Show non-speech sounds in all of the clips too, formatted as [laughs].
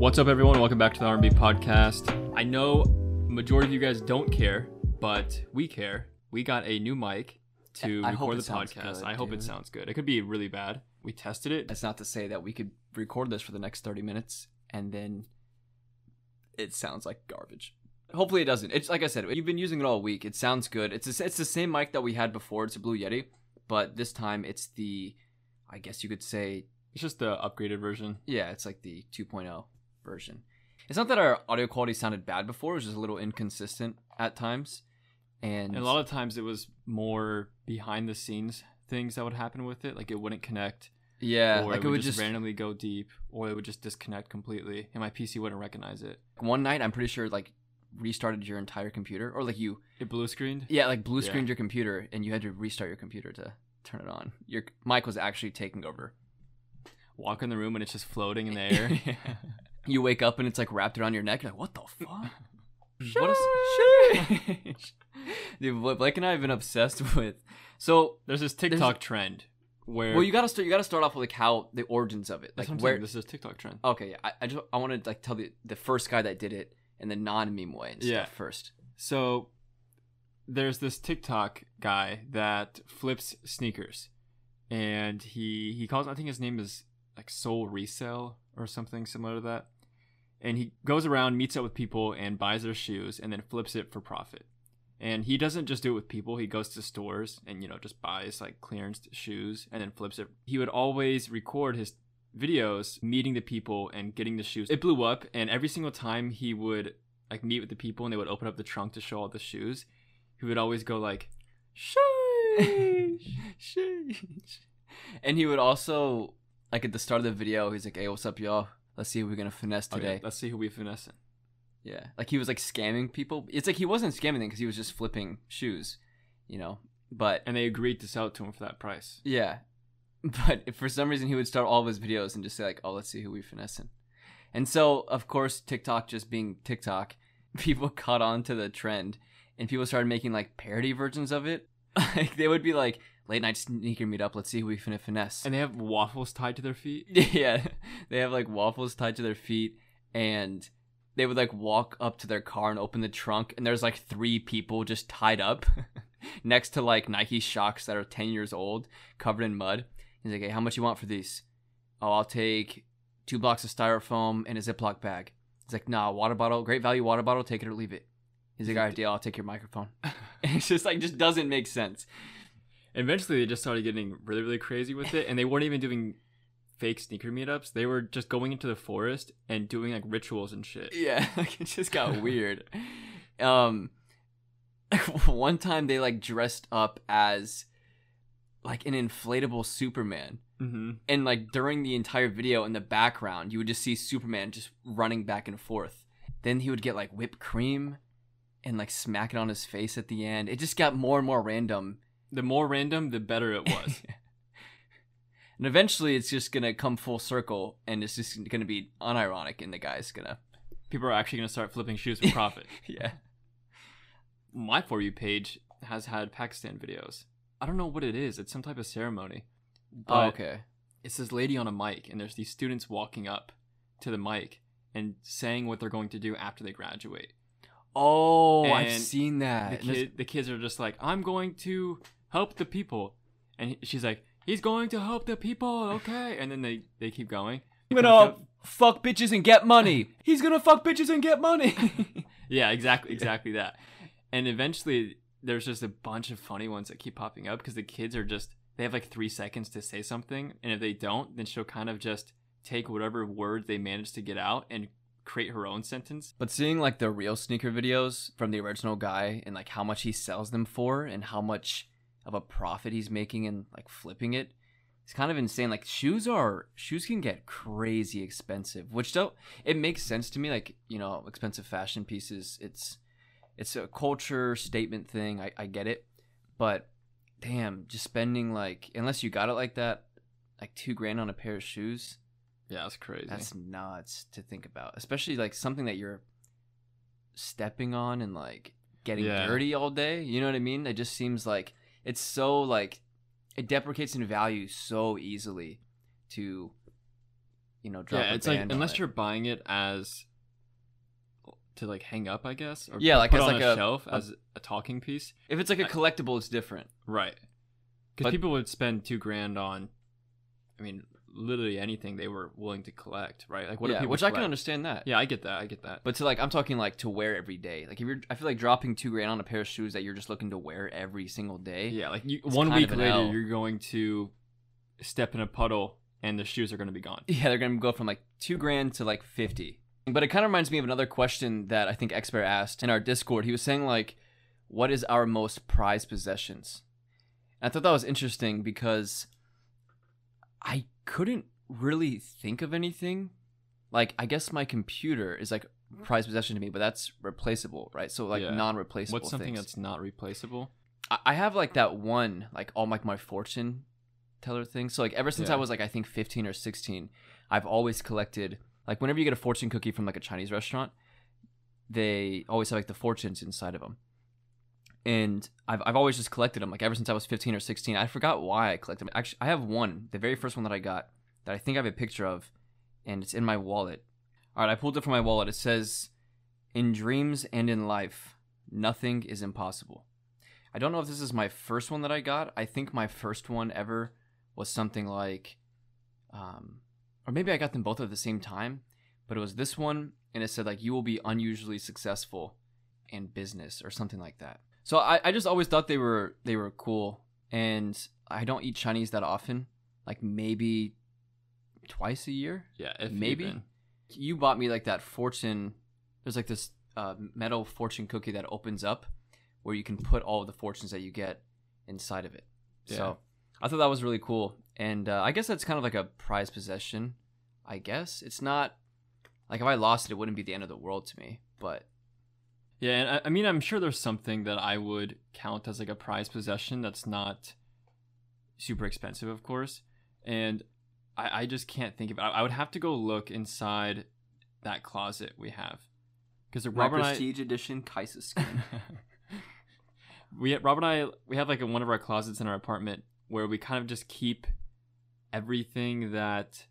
What's up, everyone? Welcome back to the R&B podcast. I know majority of you guys don't care, but we care. We got a new mic to I record the podcast. good, I hope it sounds good. It could be really bad. We tested it. That's not to say that we could record this for the next 30 minutes and then it sounds like garbage. Hopefully it doesn't. It's like I said, you've been using it all week. It sounds good. It's a, it's the same mic that we had before. It's a Blue Yeti, but this time it's the I guess you could say It's just the upgraded version. yeah, it's like the 2.0 version. It's not that our audio quality sounded bad before, it was just a little inconsistent at times. And, And a lot of times it was more behind the scenes things that would happen with it. Like it wouldn't connect, yeah, or like it it would would just, just randomly go deep, or it would just disconnect completely, and my PC wouldn't recognize it. one night I'm pretty sure like restarted your entire computer or like you It blue screened. Yeah, like blue Yeah. screened your computer and you had to restart your computer to turn it on. Your mic was actually taking over. Walk in the room and it's just floating in the [laughs] air. You wake up and it's like wrapped around your neck. You're like, what the [laughs] fuck? What is- Sheesh. [laughs] Dude, what Blake and I have been obsessed [laughs] with. So, There's this TikTok trend where well, you gotta start. You gotta start off with like how the origins of it, That's like where. saying. This is TikTok trend. Okay, yeah, I, I just I want to like tell the the first guy that did it in the non meme way and Yeah. stuff first. So there's this TikTok guy that flips sneakers, and he he calls I think his name is like Soul Resell or something similar to that, and he goes around meets up with people and buys their shoes and then flips it for profit. And he doesn't just do it with people. He goes to stores and you know just buys like clearance shoes and then flips it. He would always record his videos meeting the people and getting the shoes. It blew up, and every single time he would like meet with the people and they would open up the trunk to show all the shoes, he would always go like, Sheesh, [laughs] sheesh. And he would also, like at the start of the video, he's like, "Hey, what's up, y'all? Let's see who we're gonna finesse "Okay, today." let's see who we finessing." Yeah, like he was like scamming people. It's like he wasn't scamming them because he was just flipping shoes, you know. But And they agreed to sell it to him for that price. yeah, [laughs] but if for some reason he would start all of his videos and just say like, "Oh, let's see who we finessing," and so of course TikTok just being TikTok, [laughs] people caught on to the trend, and people started making like parody versions of it. [laughs] like they would be like, "Late night sneaker meetup. Let's see who we finna finesse." And they have waffles tied to their feet. [laughs] yeah, they have like waffles tied to their feet, and they would like walk up to their car and open the trunk, and there's like three people just tied up [laughs] next to like Nike Shox that are ten years old, covered in mud. He's like, "Hey, how much you want for these?" Oh, I'll take two blocks of styrofoam and a Ziploc bag. He's like, "Nah, water bottle, great value water bottle. Take it or leave it." He's like, "All right, deal. I'll take your microphone." [laughs] It's just like just doesn't make sense. Eventually, they just started getting really, really crazy with it, and they weren't even doing fake sneaker meetups. They were just going into the forest and doing like rituals and shit. Yeah, [laughs] like it just got [laughs] weird. Um [laughs] one time they like dressed up as like an inflatable Superman. Mm-hmm. And like during the entire video in the background, you would just see Superman just running back and forth. Then he would get like whipped cream and like smack it on his face at the end. It just got more and more random. The more random, the better it [laughs] was. and eventually it's just gonna come full circle and it's just gonna be unironic and the guy's gonna People are actually gonna start flipping shoes for profit. [laughs] Yeah. My for you page has had Pakistan videos. I don't know what it is. It's some type of ceremony. Oh, okay. it's this lady on a mic, and there's these students walking up to the mic and saying what they're going to do after they graduate. Oh, I've seen that. And kid, the kids are just like, I'm going to help the people. And she's like, he's going to help the people, okay? And then they, they keep going. I'm gonna fuck bitches and get money. He's gonna fuck bitches and get money. [laughs] Yeah, exactly, exactly that. And eventually, there's just a bunch of funny ones that keep popping up because the kids are just they have like three seconds to say something, and if they don't, then she'll kind of just take whatever word they manage to get out and create her own sentence. but seeing like the real sneaker videos from the original guy and like how much he sells them for and how much of a profit he's making and like flipping it, it's kind of insane. Like shoes are shoes can get crazy expensive, which don't it makes sense to me. Like you know, expensive fashion pieces. It's it's a culture statement thing. I, I get it, but damn, just spending like unless you got it like that, like two grand on a pair of shoes. Yeah, that's crazy. That's nuts to think about, especially like something that you're stepping on and like getting Yeah. dirty all day. You know what I mean? It just seems like it's so like it deprecates in value so easily to you know, drop yeah, it's like unless it. you're buying it as to like hang up, I guess. Or Yeah, like as on like a, a- shelf a- as a talking piece. if it's like a collectible, it's different. Right. Because people would spend two grand on, I mean, literally anything they were willing to collect, right? Like what yeah, people which I can understand that. Yeah, I get that. I get that. But to like, I'm talking like to wear every day. Like if you're, I feel like dropping two grand on a pair of shoes that you're just looking to wear every single day. Yeah, like you, one week later, L. you're going to step in a puddle and the shoes are going to be gone. Yeah, they're gonna go from like two grand to like fifty. But it kind of reminds me of another question that I think Expert asked in our Discord. He was saying like, "What is our most prized possessions?" And I thought that was interesting because I couldn't really think of anything. Like, I guess my computer is like prized possession to me, but that's replaceable, right? So like Yeah. non-replaceable. What's something things. that's not replaceable? I I have like that one, like all like my fortune teller thing. So like ever since I Yeah. was like I think 15 or 16, I've always collected like whenever you get a fortune cookie from like a Chinese restaurant, they always have like the fortunes inside of them. And I've, I've always just collected them like ever since I was 15 or 16. I forgot why I collected them. Actually, I have one, the very first one that I got that I think I have a picture of and it's in my wallet. All right, I pulled it from my wallet. It says in dreams and in life, nothing is impossible. I don't know if this is my first one that I got. I think my first one ever was something like, um, or maybe I got them both at the same time, but it was this one, and it said like you will be unusually successful in business or something like that. So I, I just always thought they were they were cool, and I don't eat Chinese that often, like maybe twice a year. Yeah, Maybe. even. You bought me like that fortune. There's like this uh, metal fortune cookie that opens up, where you can put all the fortunes that you get inside of it. Yeah. So I thought that was really cool, and uh, I guess that's kind of like a prized possession. I guess it's not like if I lost it, it wouldn't be the end of the world to me. But Yeah, and I, I mean, I'm sure there's something that I would count as like a prized possession that's not super expensive, of course. And I, I just can't think of it. I, I would have to go look inside that closet we have. Because the Robert I, edition Kai'Sa skin. [laughs] we Robert and I we have like in one of our closets in our apartment where we kind of just keep everything that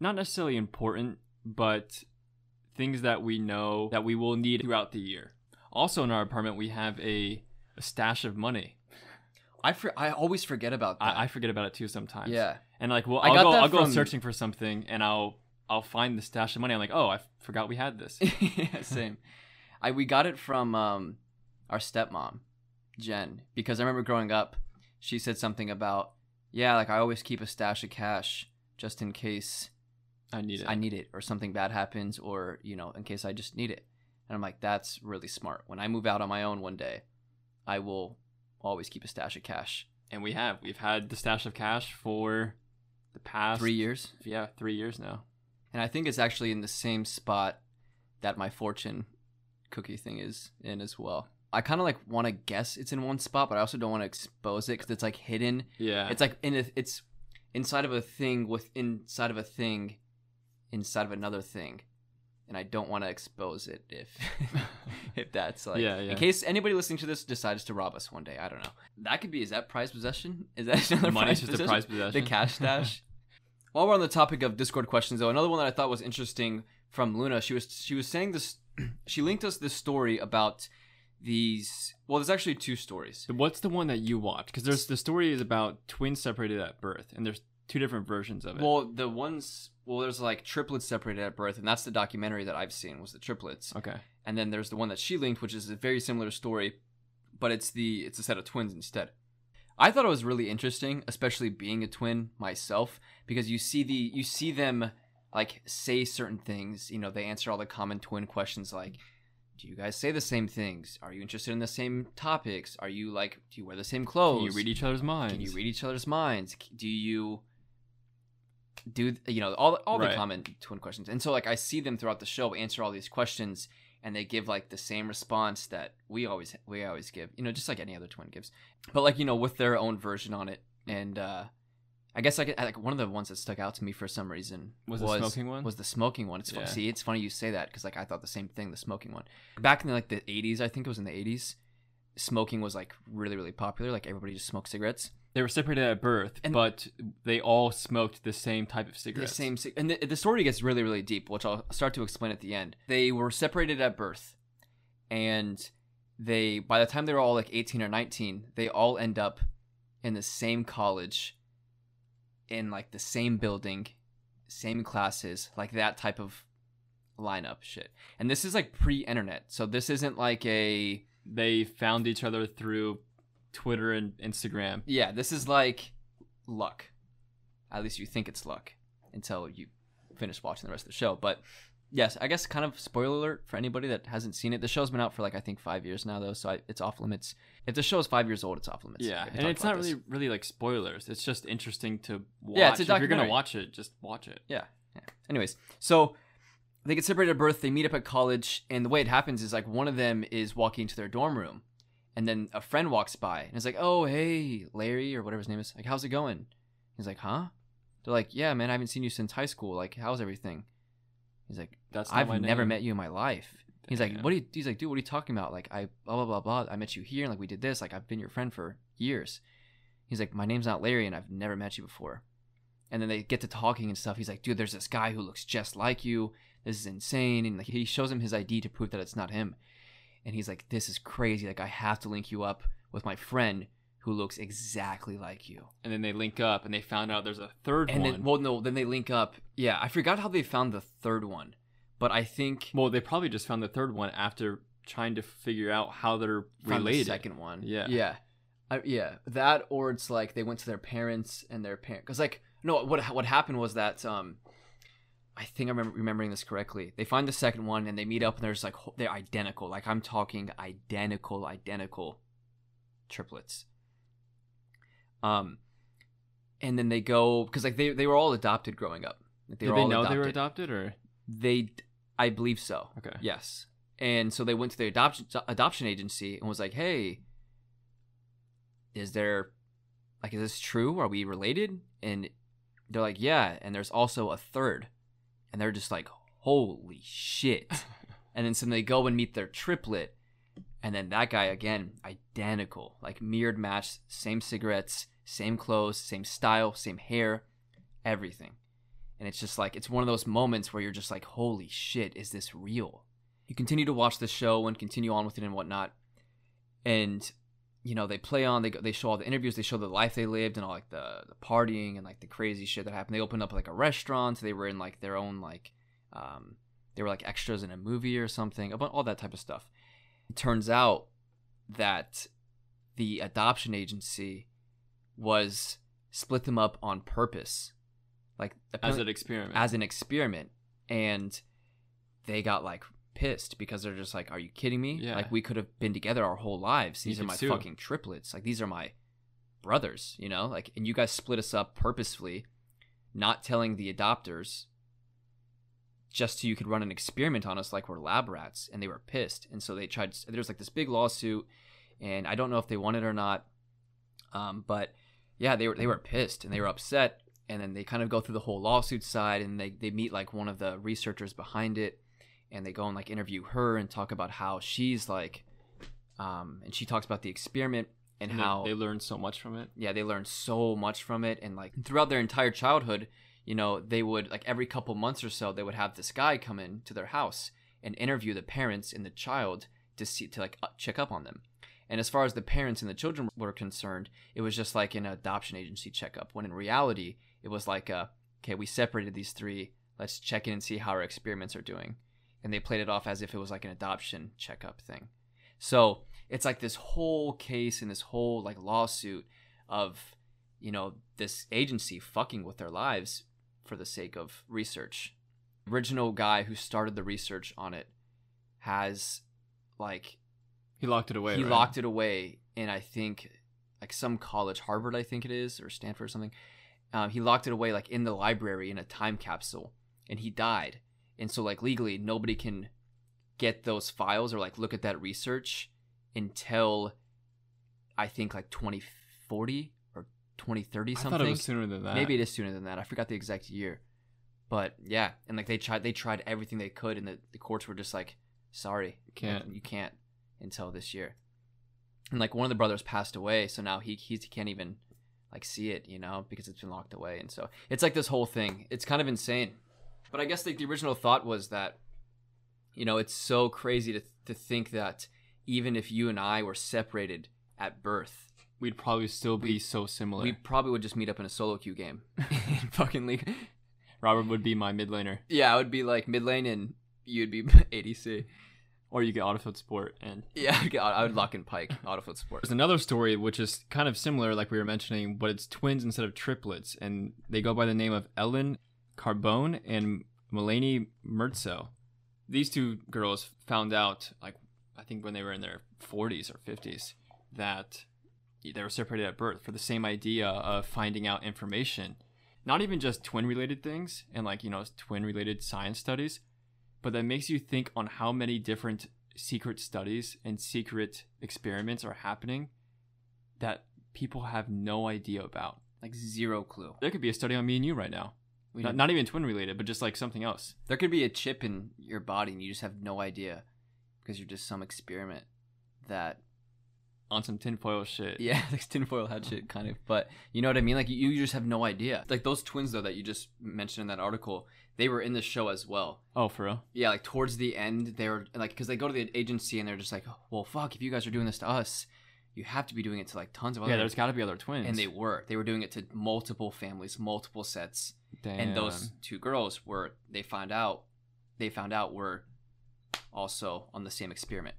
not necessarily important, but things that we know that we will need throughout the year. Also in our apartment we have a, a stash of money. I for, I always forget about that. I, I forget about it too sometimes. yeah. And like well I I'll got go that I'll go searching for something and I'll I'll find the stash of money. I'm like, oh I forgot we had this. [laughs] yeah, same. I we got it from um, our stepmom, Jen, because I remember growing up, she said something about yeah, like I always keep a stash of cash just in case I need it. I need it or something bad happens or you know in case I just need it. And I'm like, that's really smart. When I move out on my own one day, I will always keep a stash of cash. and we have. We've had the stash of cash for the past Three years, Yeah, three years now. and I think it's actually in the same spot that my fortune cookie thing is in as well. I kind of like want to guess it's in one spot, but I also don't want to expose it because it's like hidden. Yeah, It's like in a, it's inside of a thing with inside of a thing, inside of another thing, and I don't want to expose it if [laughs] [laughs] if that's like Yeah, yeah. in case anybody listening to this decides to rob us one day. I don't know. That could be. Is that prize possession? Is that [laughs] another money's prize just possession? a prize possession. The cash stash. While we're on the topic of Discord questions, though, another one that I thought was interesting from Luna, she was she was saying this. [clears throat] She linked us this story about these. Well, there's actually two stories. What's the one that you watched? Because there's the story is about twins separated at birth, and there's two different versions of it. Well, the ones well, there's like triplets separated at birth, and that's the documentary that I've seen was the triplets. okay. And then there's the one that she linked, which is a very similar story, but it's the it's a set of twins instead. I thought it was really interesting, especially being a twin myself, because you see the you see them like say certain things. You know, they answer all the common twin questions like, "Do you guys say the same things? Are you interested in the same topics? Are you like, do you wear the same clothes? Can you read each other's minds? Can you read each other's minds? Do you do you know all all the common twin questions? And so like I see them throughout the show answer all these questions, and they give like the same response that we always we always give. You know, just like any other twin gives, but like you know with their own version on it. And uh I guess like like one of the ones that stuck out to me for some reason Was the smoking one? Was the smoking one? It's Yeah. see, it's funny you say that because like I thought the same thing. The smoking one back in the, like the '80s, I think it was in the '80s. Smoking was like really really popular. Like everybody just smoked cigarettes. They were separated at birth, And- but they all smoked the same type of the cigarettes. same and the, the story gets really really deep which i'll start to explain at the end they were separated at birth and they by the time they were all like 18 or 19 they all end up in the same college in like the same building same classes like that type of lineup shit and this is like pre-internet so this isn't like a They found each other through Twitter and Instagram. yeah this is like luck at least you think it's luck until you finish watching the rest of the show but yes i guess kind of spoiler alert for anybody that hasn't seen it the show's been out for like i think five years now though so I, it's off limits if the show is five years old it's off limits Yeah, and it's not this. really really like spoilers. It's just interesting to watch. Yeah, it's a if you're gonna watch it, just watch it. Yeah. yeah. Anyways, so they get separated at birth. They meet up at college, and the way it happens is like one of them is walking to their dorm room, and then a friend walks by and is like, "Oh, hey, Larry, or whatever his name is. Like, how's it going?" He's like, "Huh?" They're like, "Yeah, man, I haven't seen you since high school. Like, how's everything?" He's like, That's "I've never name. met you in my life." He's like, "What are you?" He's like, "Dude, what are you talking about? Like, I blah blah blah blah. I met you here, and like we did this. Like, I've been your friend for years." He's like, "My name's not Larry, and I've never met you before." And then they get to talking and stuff. He's like, "Dude, there's this guy who looks just like you. This is insane." And like, he shows him his ID to prove that it's not him. And he's like, "This is crazy. Like, I have to link you up with my friend who looks exactly like you." And then they link up, and they found out there's a third And one. then, well, no, then they link up. Yeah, I forgot how they found the third one, but I think Well, they probably just found the third one after trying to figure out how they're found the related. second one. Yeah. yeah, I, yeah. That or it's like they went to their parents and their parent because like no, what what happened was that um, I think I'm remembering this correctly. They find the second one and they meet up and there's like they're identical. Like I'm talking identical, identical triplets. Um, and then they go because like they they were all adopted growing up. Like, Did were they know they were adopted. adopted, or They, I believe so. okay? Yes. And so they went to the adoption adoption agency and was like, "Hey, is there like is this true? Are we related?" And they're like, "Yeah." And there's also a third. And they're just like, "Holy shit." [laughs] and then so they go and meet their triplet. And then that guy again, identical, like mirrored match, same cigarettes, same clothes, same style, same hair, everything. And it's just like it's one of those moments where you're just like, "Holy shit, is this real?" You continue to watch the show and continue on with it and whatnot, and you know they play on. They go, they show all the interviews. They show the life they lived and all like the the partying and like the crazy shit that happened. They opened up like a restaurant. They were in like their own like, um, they were like extras in a movie or something. About all that type of stuff. It turns out that the adoption agency was split them up on purpose, like As an experiment. as an experiment and they got like pissed because they're just like are you kidding me? Yeah. like we could have been together our whole lives. You these are my sue. fucking triplets. Like these are my brothers you know? Like and you guys split us up purposefully not telling the adopters just so you could run an experiment on us like we're lab rats and they were pissed. And so they tried there's like this big lawsuit and i don't know if they won it or not um, but yeah they were they were pissed and they were upset and then they kind of go through the whole lawsuit side and they, they meet like one of the researchers behind it and they go and like interview her and talk about how she's like um, and she talks about the experiment and, And how they learned so much from it. yeah they learned so much from it and like throughout their entire childhood you know they would like every couple months or so they would have this guy come in to their house and interview the parents and the child to see to like uh, check up on them and as far as the parents and the children were concerned it was just like an adoption agency checkup when in reality it was like a, okay we separated these three let's check in and see how our experiments are doing and they played it off as if it was like an adoption checkup thing so it's like this whole case and this whole like lawsuit of you know this agency fucking with their lives for the sake of research original guy who started the research on it has like He locked it away. he right? locked it away in I think like some college, Harvard I think it is, or Stanford or something. Um, he locked it away like in the library in a time capsule, and he died. And so like legally, nobody can get those files or like look at that research until I think like 2040 or 2030 I something. thought it was sooner than that. Maybe it is sooner than that. I forgot the exact year. But yeah, and like they tried they tried everything they could and the, the courts were just like, sorry. Can't. Like, you can't until this year. And like one of the brothers passed away, so now he he's, he can't even like see it, you know, because it's been locked away. And so it's like this whole thing. It's kind of insane. But I guess like the original thought was that, you know, it's so crazy to to think that even if you and I were separated at birth, We'd probably still be so similar. we probably would just meet up in a solo queue game [laughs] in fucking league. Robert would be my mid laner, Yeah, I would be like mid lane and you'd be [laughs] ADC. or you get autofilled support And Yeah, I'd get- lock in Pyke, [laughs] Autofoot support. there's another story which is kind of similar, like we were mentioning, but it's twins instead of triplets, and they go by the name of Ellen Carbone and Melanie Mertzel. These two girls found out, like I think when they were in their 40s or 50s, that they were separated at birth for the same idea of finding out information, not even just twin related things and like you know twin related science studies, but that makes you think on how many different secret studies and secret experiments are happening that people have no idea about. Like zero clue. There could be a study on me and you right now. Not, not even twin related, but just like something else. there could be a chip in your body and you just have no idea because you're just some experiment that On some tinfoil shit. yeah [laughs] like tinfoil hat shit kind of but you know what i mean like you, you just have no idea like those twins though that you just mentioned in that article they were in the show as well Oh, for real? yeah like towards the end they were like because they go to the agency and they're just like well fuck if you guys are doing this to us you have to be doing it to like tons of other Yeah, there's got to be other twins. and they were they were doing it to multiple families multiple sets Damn. and those two girls were they found out they found out were also on the same experiment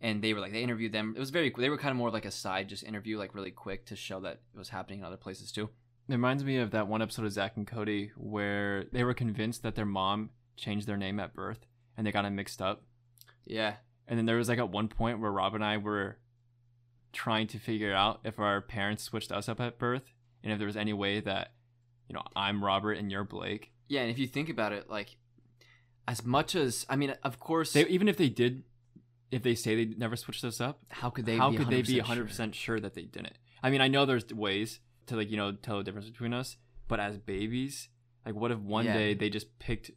and they were like they interviewed them it was very they were kind of more like a side just interview like really quick to show that it was happening in other places too It reminds me of that one episode of Zack and Cody where they were convinced that their mom changed their name at birth and they got it mixed up. yeah And then there was like at one point where Rob and I were trying to figure out if our parents switched us up at birth and if there was any way that, you know, I'm Robert and you're Blake. yeah and if you think about it like as much as i mean of course They, even if they did, if they say they never switched us up, how could they how be could they be 100% 100% sure? sure that they didn't? I mean, I know there's ways to like, you know, tell the difference between us, but as babies, like what if one Yeah. day they just picked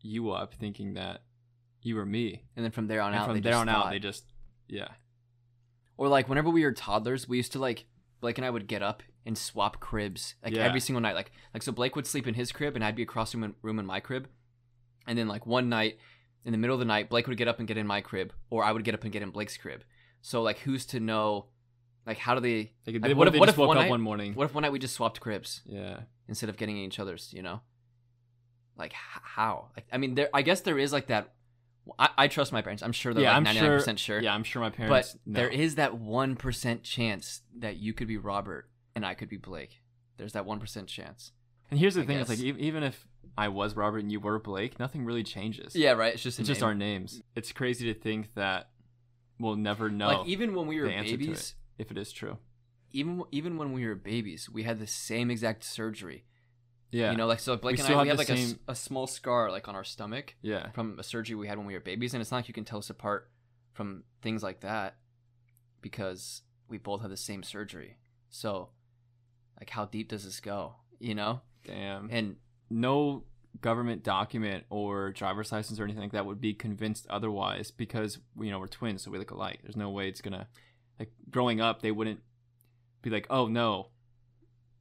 you up thinking that you were me? and then from there on And out from there on out, they just, yeah. Or like whenever we were toddlers we used to like blake and i would get up and swap cribs like Yeah. every single night like like so blake would sleep in his crib and i'd be across room, room in my crib and then like one night in the middle of the night blake would get up and get in my crib or i would get up and get in blake's crib so like who's to know like how do they They could, Like, what, what if they what just if woke one up night- one morning? what if one night we just swapped cribs Yeah. instead of getting in each other's you know like how like i mean there i guess there is like that i, I trust my parents i'm sure they're Yeah, like I'm 99% sure- sure Yeah, I'm sure my but parents. know. there is that 1% chance that you could be Robert and I could be Blake. There's that 1% chance. And here's the I thing: it's like even if I was Robert and you were Blake, nothing really changes. Yeah, right. It's just it's just our names. It's crazy to think that we'll never know like even when we were the answer to babies, if it is true. even even when we were babies, we had the same exact surgery. Yeah, You know, like so Blake We and I we have had like a same- a, small scar like on our stomach yeah. from a surgery we had when we were babies and it's not like you can tell us apart from things like that because we both had the same surgery. So like how deep does this go, you know? Damn. And no government document or driver's license or anything like that would be convinced otherwise because you know we're twins, so we look alike. There's no way it's gonna like growing up they wouldn't be like, oh no,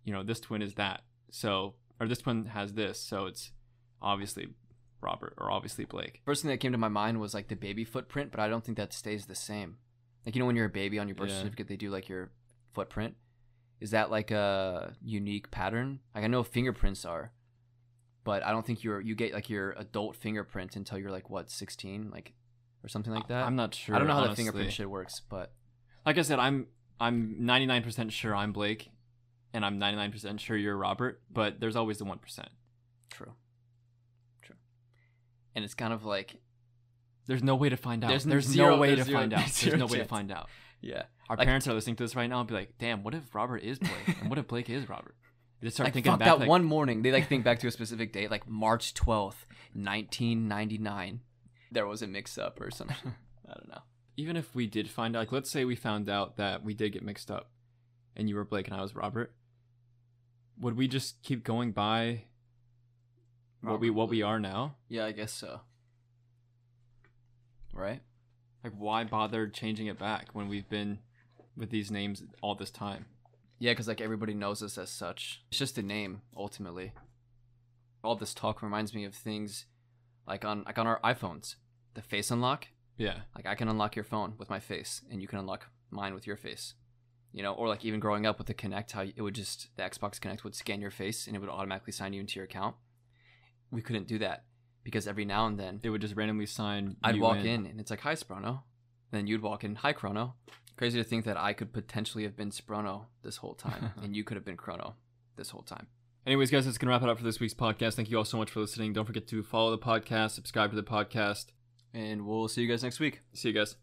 you know this twin is that. So or this one has this, so it's obviously Robert or obviously Blake. First thing that came to my mind was like the baby footprint, but I don't think that stays the same. Like you know when you're a baby on your birth Yeah. certificate, they do like your footprint. Is that like a unique pattern? Like I know fingerprints are, but I don't think you're you get like your adult fingerprint until you're like what 16, like or something like that. I'm not sure. I don't know how the fingerprint shit works, but Like I said, I'm I'm 99% sure I'm Blake, and I'm 99% sure you're Robert. But there's always the one percent. true, true. And it's kind of like There's no way to find out. There's There's, zero- no way there's to zero- find [laughs] out. there's There's no way to find out. yeah, Our Like- parents are listening to this right now and be like, "Damn, what if Robert is Blake? and what if Blake is Robert?" They start like thinking fuck back. that like, one morning. They like think back to a specific date, like March twelfth, nineteen ninety nine. There was a mix up or something. [laughs] I don't know. Even if we did find out, like, let's say we found out that we did get mixed up, and you were Blake and I was Robert, would we just keep going by what we Robert what we are now? Yeah, I guess so. Right? Like, why bother changing it back when we've been with these names all this time? Yeah, because like everybody knows us as such. It's just a name ultimately. All this talk reminds me of things like on like on our iPhones, the face unlock. Yeah. Like I can unlock your phone with my face, and you can unlock mine with your face. You know, or like even growing up with the Kinect, how it would just the Xbox Kinect would scan your face and it would automatically sign you into your account. We couldn't do that because every now and then It would just randomly sign. I'd walk in. and it's like, "Hi, Sprono," then you'd walk in, "Hi, Chrono." Crazy to think that I could potentially have been Sprono this whole time, [laughs] and you could have been Chrono this whole time. Anyways, guys, that's gonna wrap it up for this week's podcast. Thank you all so much for listening. Don't forget to follow the podcast, subscribe to the podcast. And we'll see you guys next week. See you guys.